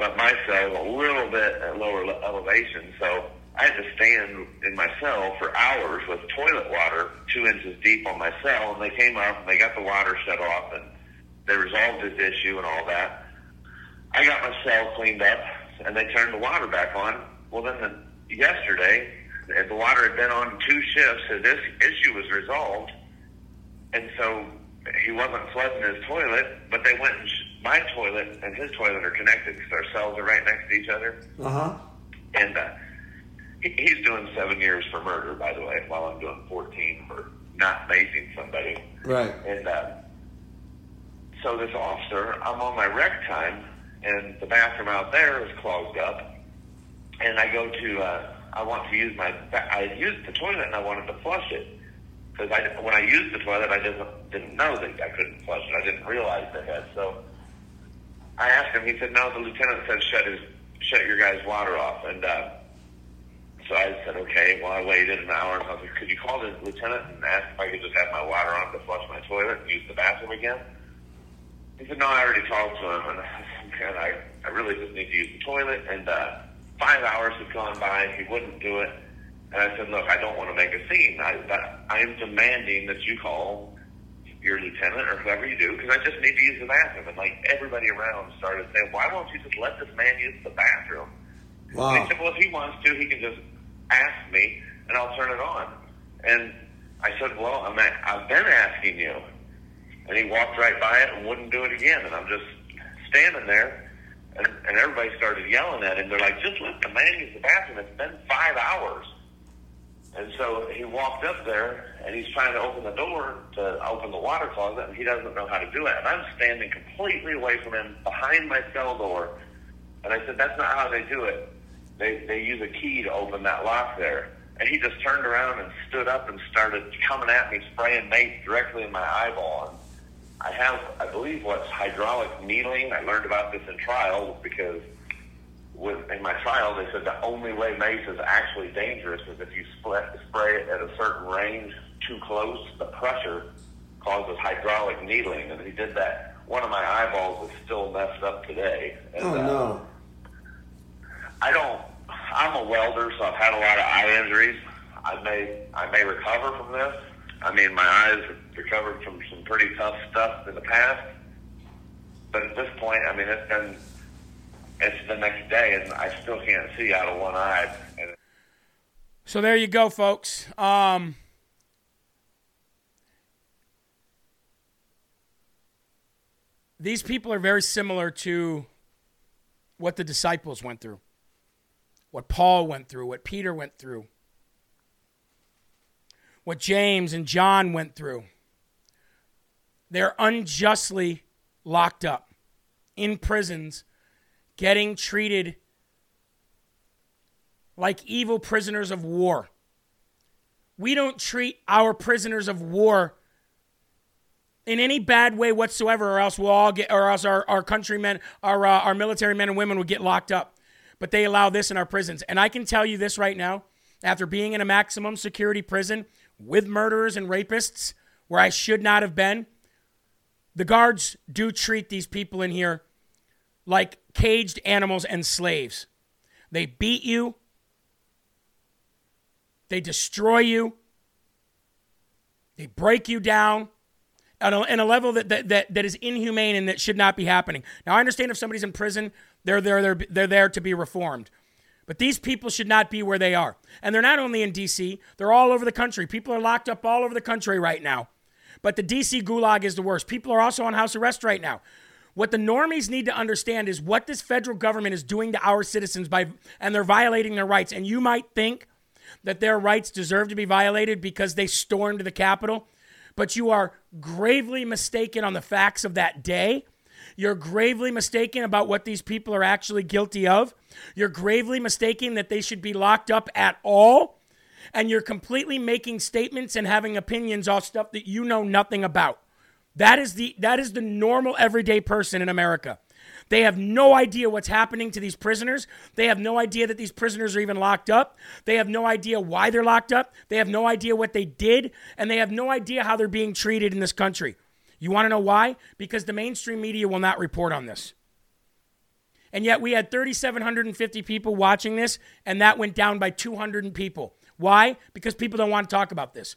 but my cell a little bit at lower elevation, so I had to stand in my cell for hours with toilet water two inches deep on my cell, and they came up and they got the water shut off, and they resolved this issue and all that. I got my cell cleaned up, and they turned the water back on. Well, then the, yesterday, the water had been on two shifts, so this issue was resolved, and so he wasn't flooding his toilet, but they went and sh- my toilet and his toilet are connected because our cells are right next to each other. Uh huh. And uh, he, he's doing seven years for murder, by the way, while I'm doing 14 for not macing somebody. Right. And uh, so this officer, I'm on my rec time, and the bathroom out there is clogged up, and I go to, uh, I want to use my, I used the toilet and I wanted to flush it because I, when I used the toilet, I didn't didn't know that I couldn't flush it. I didn't realize they had. So I asked him. He said, "No, the lieutenant said shut his shut your guy's water off." And uh, so I said, "Okay." Well, I waited an hour, and I was like, "Could you call the lieutenant and ask if I could just have my water on to flush my toilet and use the bathroom again?" He said, "No, I already talked to him, and man, I I really just need to use the toilet." And uh, five hours had gone by, he wouldn't do it. And I said, "Look, I don't want to make a scene. I that, I am demanding that you call your lieutenant or whoever you do, because I just need to use the bathroom. And like everybody around started saying, why won't you just let this man use the bathroom? Wow. And he said, well, if he wants to, he can just ask me and I'll turn it on. And I said, well, I'm at, I've been asking you. And he walked right by it and wouldn't do it again. And I'm just standing there. And, and everybody started yelling at him. They're like, just let the man use the bathroom. It's been five hours. And so he walked up there and he's trying to open the door to open the water closet and he doesn't know how to do it. And I'm standing completely away from him behind my cell door. And I said, that's not how they do it. They, they use a key to open that lock there. And he just turned around and stood up and started coming at me, spraying mace directly in my eyeball. And I have, I believe, what's hydraulic needling. I learned about this in trial because with in my trial, they said the only way mace is actually dangerous is if you split, spray it at a certain range too close. The pressure causes hydraulic needling, and he did that. One of my eyeballs is still messed up today. And, oh no! Uh, I don't. I'm a welder, so I've had a lot of eye injuries. I may I may recover from this. I mean, my eyes have recovered from some pretty tough stuff in the past. But at this point, I mean, it's been it's the next day, and I still can't see out of one eye. So there you go, folks. Um, these people are very similar to what the disciples went through, what Paul went through, what Peter went through, what James and John went through. They're unjustly locked up in prisons getting treated like evil prisoners of war. We don't treat our prisoners of war in any bad way whatsoever, or else we'll all get, or else our, our countrymen, our, uh, our military men and women would get locked up. But they allow this in our prisons. And I can tell you this right now after being in a maximum security prison with murderers and rapists where I should not have been, the guards do treat these people in here like caged animals and slaves. They beat you, they destroy you, they break you down at a, at a level that, that, that, that is inhumane and that should not be happening. Now, I understand if somebody's in prison, they're, they're, they're, they're there to be reformed. But these people should not be where they are. And they're not only in D.C., they're all over the country. People are locked up all over the country right now. But the D.C. gulag is the worst. People are also on house arrest right now. What the normies need to understand is what this federal government is doing to our citizens by and they're violating their rights. And you might think that their rights deserve to be violated because they stormed the Capitol, but you are gravely mistaken on the facts of that day You're gravely mistaken about what these people are actually guilty of. You're gravely mistaken that they should be locked up at all. And you're completely making statements and having opinions off stuff that you know nothing about. That is the that is the normal everyday person in America. They have no idea what's happening to these prisoners. They have no idea that these prisoners are even locked up. They have no idea why they're locked up. They have no idea what they did, and they have no idea how they're being treated in this country. You want to know why? Because the mainstream media will not report on this. And yet we had 3,750 people watching this, and that went down by 200 people. Why? Because people don't want to talk about this.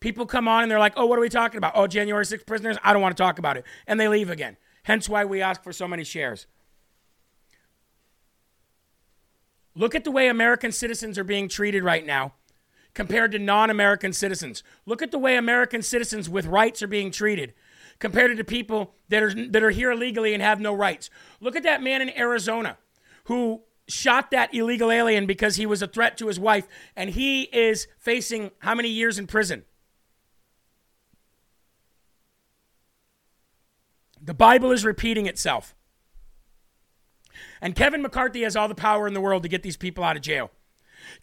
People come on and they're like, oh, what are we talking about? Oh, January 6th prisoners? I don't want to talk about it. And they leave again. Hence why we ask for so many shares. Look at the way American citizens are being treated right now compared to non American citizens. Look at the way American citizens with rights are being treated compared to people that are, that are here illegally and have no rights. Look at that man in Arizona who shot that illegal alien because he was a threat to his wife, and he is facing how many years in prison? The Bible is repeating itself. And Kevin McCarthy has all the power in the world to get these people out of jail.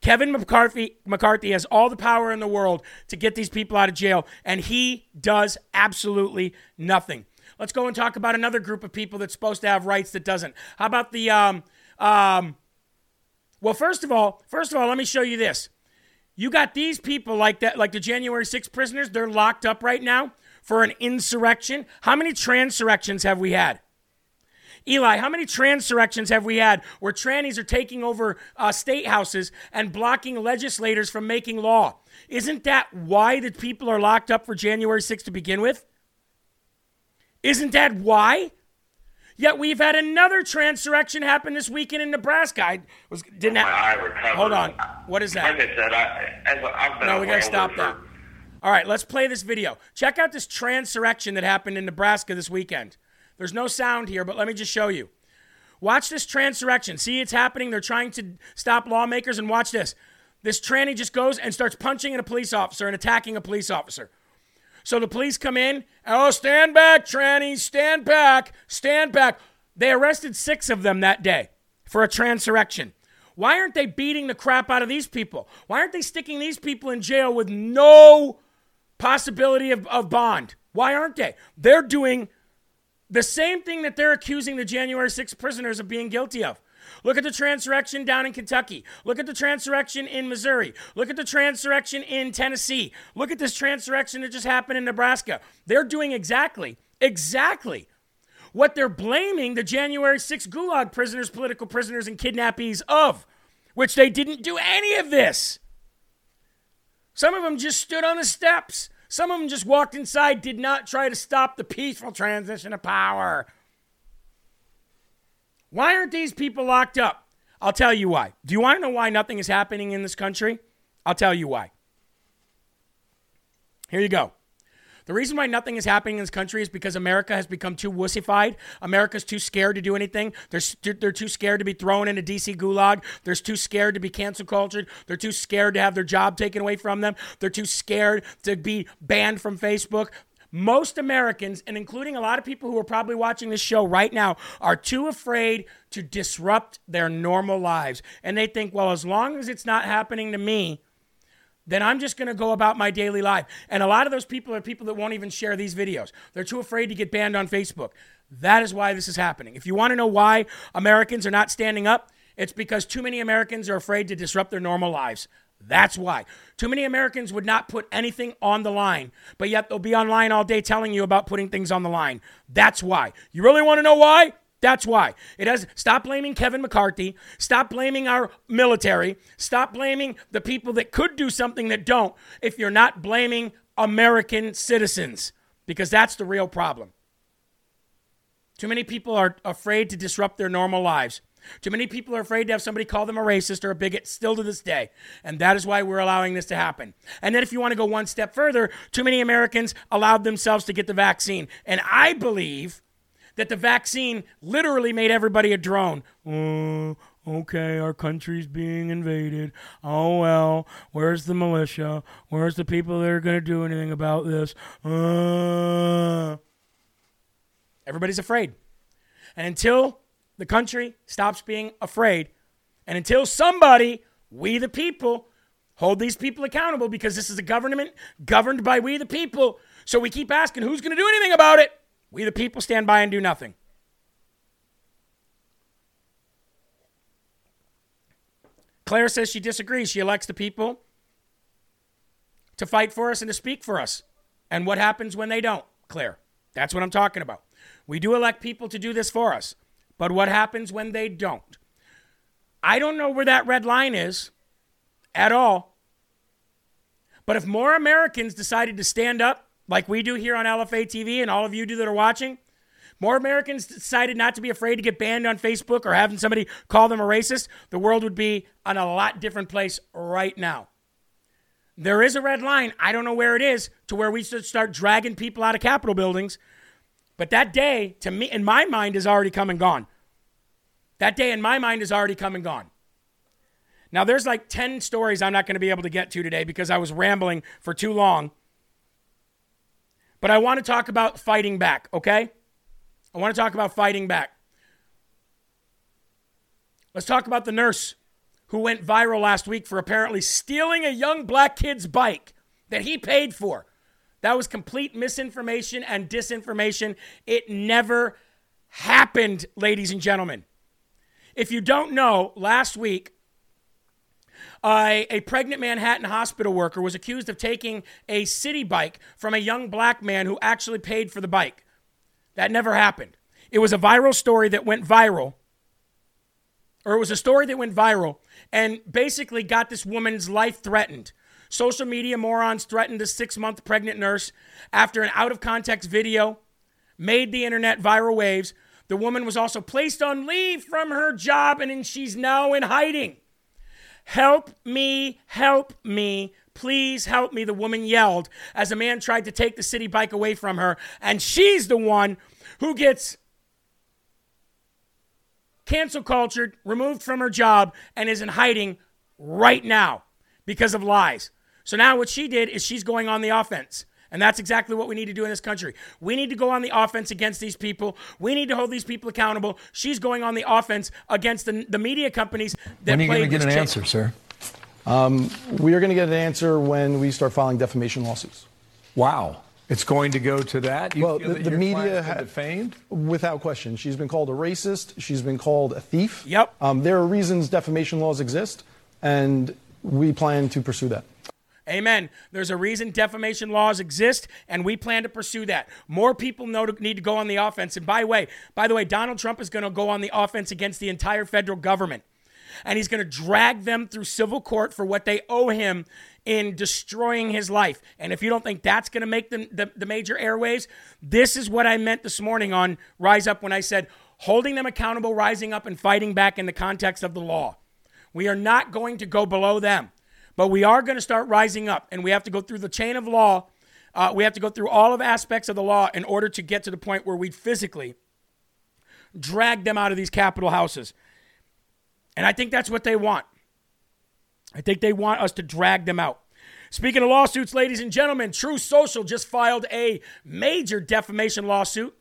Kevin McCarthy, McCarthy has all the power in the world to get these people out of jail, and he does absolutely nothing. Let's go and talk about another group of people that's supposed to have rights that doesn't. How about the um um well, first of all, first of all, let me show you this. You got these people like that, like the January 6 prisoners, they're locked up right now for an insurrection? How many transurrections have we had? Eli, how many transurrections have we had where trannies are taking over uh, state houses and blocking legislators from making law? Isn't that why the people are locked up for January 6th to begin with? Isn't that why? Yet we've had another transurrection happen this weekend in Nebraska. I was didn't have, hold on. What is that? Like I said, I, no, we gotta stop that. All right, let's play this video. Check out this transurrection that happened in Nebraska this weekend. There's no sound here, but let me just show you. Watch this transurrection. See, it's happening. They're trying to stop lawmakers, and watch this. This tranny just goes and starts punching at a police officer and attacking a police officer. So the police come in. Oh, stand back, tranny. Stand back. Stand back. They arrested six of them that day for a transurrection. Why aren't they beating the crap out of these people? Why aren't they sticking these people in jail with no possibility of, of bond. Why aren't they? They're doing the same thing that they're accusing the January 6 prisoners of being guilty of. Look at the transurrection down in Kentucky. Look at the transurrection in Missouri. Look at the transurrection in Tennessee. Look at this transurrection that just happened in Nebraska. They're doing exactly, exactly what they're blaming the January 6 Gulag prisoners, political prisoners, and kidnappees of, which they didn't do any of this. Some of them just stood on the steps. Some of them just walked inside, did not try to stop the peaceful transition of power. Why aren't these people locked up? I'll tell you why. Do you want to know why nothing is happening in this country? I'll tell you why. Here you go. The reason why nothing is happening in this country is because America has become too wussified. America's too scared to do anything. They're, they're too scared to be thrown into DC gulag. They're too scared to be cancel cultured. They're too scared to have their job taken away from them. They're too scared to be banned from Facebook. Most Americans, and including a lot of people who are probably watching this show right now, are too afraid to disrupt their normal lives. And they think, well, as long as it's not happening to me, then I'm just going to go about my daily life. And a lot of those people are people that won't even share these videos. They're too afraid to get banned on Facebook. That is why this is happening. If you want to know why Americans are not standing up, it's because too many Americans are afraid to disrupt their normal lives. That's why. Too many Americans would not put anything on the line, but yet they'll be online all day telling you about putting things on the line. That's why. You really want to know why? That's why. It has stop blaming Kevin McCarthy, stop blaming our military, stop blaming the people that could do something that don't if you're not blaming American citizens because that's the real problem. Too many people are afraid to disrupt their normal lives. Too many people are afraid to have somebody call them a racist or a bigot still to this day. And that is why we're allowing this to happen. And then if you want to go one step further, too many Americans allowed themselves to get the vaccine. And I believe that the vaccine literally made everybody a drone. Uh, okay, our country's being invaded. Oh, well, where's the militia? Where's the people that are going to do anything about this? Uh, Everybody's afraid. And until the country stops being afraid, and until somebody, we the people, hold these people accountable because this is a government governed by we the people. So we keep asking who's going to do anything about it? We the people stand by and do nothing. Claire says she disagrees. She elects the people to fight for us and to speak for us. And what happens when they don't, Claire? That's what I'm talking about. We do elect people to do this for us. But what happens when they don't? I don't know where that red line is at all. But if more Americans decided to stand up, like we do here on LFA TV and all of you do that are watching, more Americans decided not to be afraid to get banned on Facebook or having somebody call them a racist, the world would be on a lot different place right now. There is a red line. I don't know where it is to where we should start dragging people out of Capitol buildings. But that day, to me, in my mind, is already come and gone. That day in my mind is already come and gone. Now, there's like 10 stories I'm not going to be able to get to today because I was rambling for too long. But I want to talk about fighting back, okay? I want to talk about fighting back. Let's talk about the nurse who went viral last week for apparently stealing a young black kid's bike that he paid for. That was complete misinformation and disinformation. It never happened, ladies and gentlemen. If you don't know, last week, uh, a pregnant Manhattan hospital worker was accused of taking a city bike from a young black man who actually paid for the bike. That never happened. It was a viral story that went viral, or it was a story that went viral and basically got this woman's life threatened. Social media morons threatened a six month pregnant nurse after an out of context video made the internet viral waves. The woman was also placed on leave from her job and she's now in hiding. Help me, help me, please help me, the woman yelled as a man tried to take the city bike away from her. And she's the one who gets cancel cultured, removed from her job, and is in hiding right now because of lies. So now what she did is she's going on the offense. And that's exactly what we need to do in this country. We need to go on the offense against these people. We need to hold these people accountable. She's going on the offense against the, the media companies that When are you going to get an change. answer, sir? Um, we are going to get an answer when we start filing defamation lawsuits. Wow. It's going to go to that? You well, feel the, that the your media client's been ha- defamed? without question. She's been called a racist. She's been called a thief. Yep. Um, there are reasons defamation laws exist, and we plan to pursue that. Amen. There's a reason defamation laws exist, and we plan to pursue that. More people to, need to go on the offense. And by the way, by the way, Donald Trump is going to go on the offense against the entire federal government, and he's going to drag them through civil court for what they owe him in destroying his life. And if you don't think that's going to make them the, the major airwaves, this is what I meant this morning on Rise Up when I said holding them accountable, rising up, and fighting back in the context of the law. We are not going to go below them. But we are going to start rising up, and we have to go through the chain of law. Uh, we have to go through all of aspects of the law in order to get to the point where we physically drag them out of these capital houses. And I think that's what they want. I think they want us to drag them out. Speaking of lawsuits, ladies and gentlemen, Truth Social just filed a major defamation lawsuit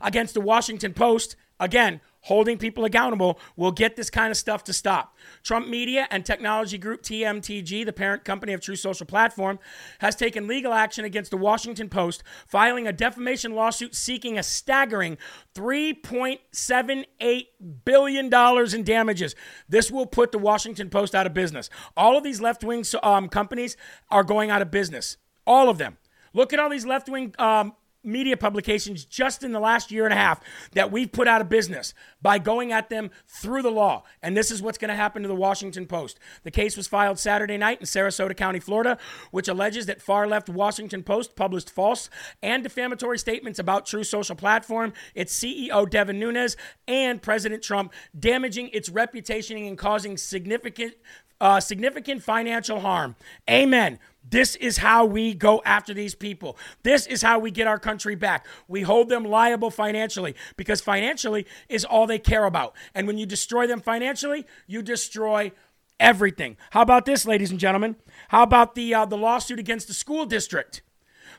against the Washington Post. Again, holding people accountable will get this kind of stuff to stop. Trump Media and Technology Group TMTG, the parent company of Truth Social Platform, has taken legal action against the Washington Post, filing a defamation lawsuit seeking a staggering $3.78 billion in damages. This will put the Washington Post out of business. All of these left wing um, companies are going out of business. All of them. Look at all these left wing um, media publications just in the last year and a half that we've put out of business by going at them through the law. And this is what's going to happen to the Washington Post. The case was filed Saturday night in Sarasota County, Florida, which alleges that far left Washington Post published false and defamatory statements about Truth Social Platform, its CEO Devin Nunes, and President Trump, damaging its reputation and causing significant uh, significant financial harm. Amen. This is how we go after these people. This is how we get our country back. We hold them liable financially because financially is all they care about. And when you destroy them financially, you destroy everything. How about this, ladies and gentlemen? How about the uh, the lawsuit against the school district?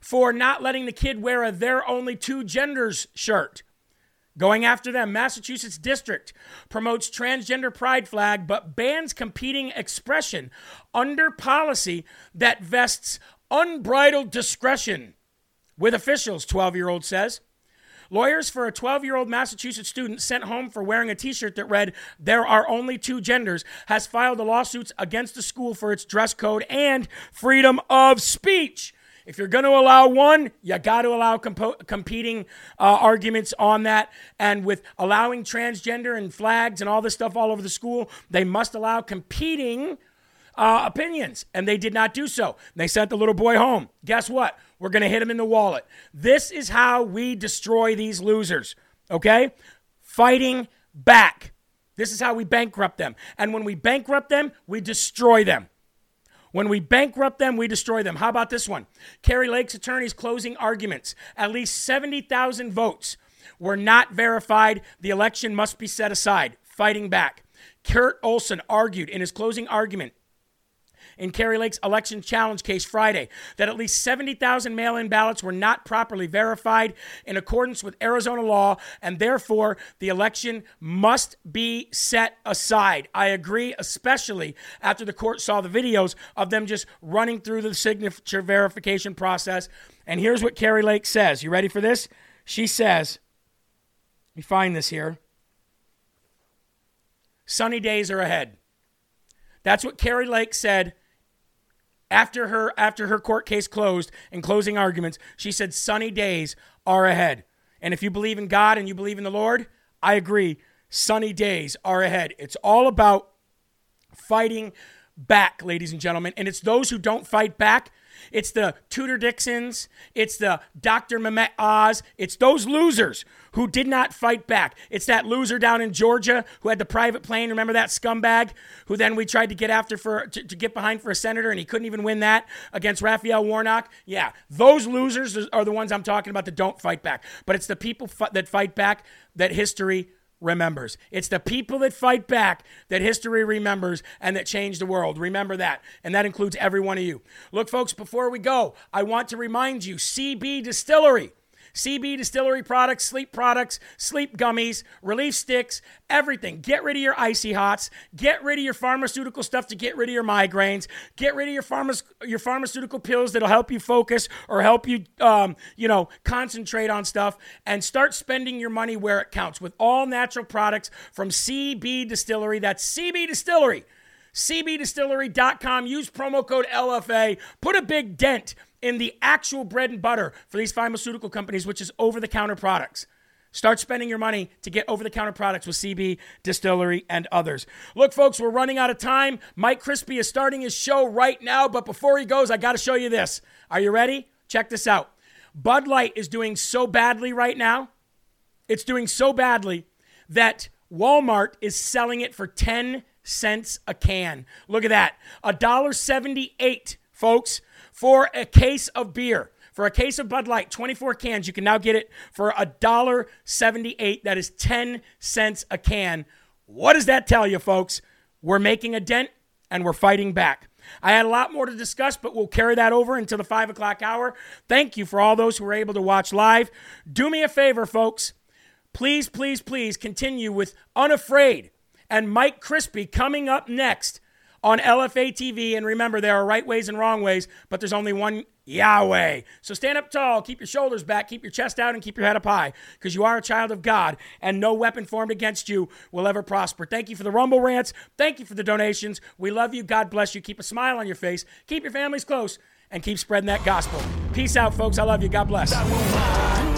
for not letting the kid wear a There Only Two Genders shirt. Going after them, Massachusetts District promotes transgender pride flag but bans competing expression under policy that vests unbridled discretion with officials, 12 year old says. Lawyers for a 12 year old Massachusetts student sent home for wearing a t shirt that read, There are only two genders, has filed a lawsuit against the school for its dress code and freedom of speech. If you're going to allow one, you got to allow competing uh, arguments on that. And with allowing transgender and flags and all this stuff all over the school, they must allow competing uh, opinions. And they did not do so. They sent the little boy home. Guess what? We're going to hit him in the wallet. This is how we destroy these losers, okay? Fighting back. This is how we bankrupt them. And when we bankrupt them, we destroy them. When we bankrupt them, we destroy them. How about this one? Kari Lake's attorney's closing arguments. At least 70,000 votes were not verified. The election must be set aside. Fighting back. Kurt Olsen argued in his closing argument in Kari Lake's election challenge case Friday that at least 70,000 mail in ballots were not properly verified in accordance with Arizona law, and therefore the election must be set aside. I agree, especially after the court saw the videos of them just running through the signature verification process. And here's what Kari Lake says. You ready for this? She says, let me find this here. Sunny days are ahead. That's what Kari Lake said after her after her court case closed and closing arguments, she said sunny days are ahead. And if you believe in God and you believe in the Lord, I agree, sunny days are ahead. It's all about fighting back, ladies and gentlemen. And it's those who don't fight back it's the Tudor Dixons. It's the Dr. Mehmet Oz. It's those losers who did not fight back. It's that loser down in Georgia who had the private plane. Remember that scumbag who then we tried to get after for to, to get behind for a senator and he couldn't even win that against Raphael Warnock? Yeah, those losers are the ones I'm talking about that don't fight back. But it's the people that fight back that history remembers. It's the people that fight back that history remembers and that change the world. Remember that. And that includes every one of you. Look, folks, before we go, I want to remind you CB Distillery CB distillery products, sleep products, sleep gummies, relief sticks, everything. Get rid of your icy hots. Get rid of your pharmaceutical stuff to get rid of your migraines. Get rid of your pharma- your pharmaceutical pills that'll help you focus or help you, um, you know, concentrate on stuff. And start spending your money where it counts with all natural products from CB Distillery. That's CB Distillery cbdistillery.com. Use promo code LFA. Put a big dent in the actual bread and butter for these pharmaceutical companies, which is over the counter products. Start spending your money to get over the counter products with CB Distillery and others. Look, folks, we're running out of time. Mike Crispi is starting his show right now, but before he goes, I got to show you this. Are you ready? Check this out. Bud Light is doing so badly right now. It's doing so badly that Walmart is selling it for 10 cents a can. Look at that. $1.78, folks for a case of beer. For a case of Bud Light, 24 cans, you can now get it for $1.78. That is 10 cents a can. What does that tell you, folks? We're making a dent and we're fighting back. I had a lot more to discuss, but we'll carry that over until the 5 o'clock hour. Thank you for all those who were able to watch live. Do me a favor, folks. Please, please, please continue with Unafraid and Mike Crispi coming up next on LFA TV. And remember, there are right ways and wrong ways, but there's only one Yahweh. So stand up tall, keep your shoulders back, keep your chest out, and keep your head up high, because you are a child of God, and no weapon formed against you will ever prosper. Thank you for the Rumble rants. Thank you for the donations. We love you. God bless you. Keep a smile on your face, keep your families close, and keep spreading that gospel. Peace out, folks. I love you. God bless.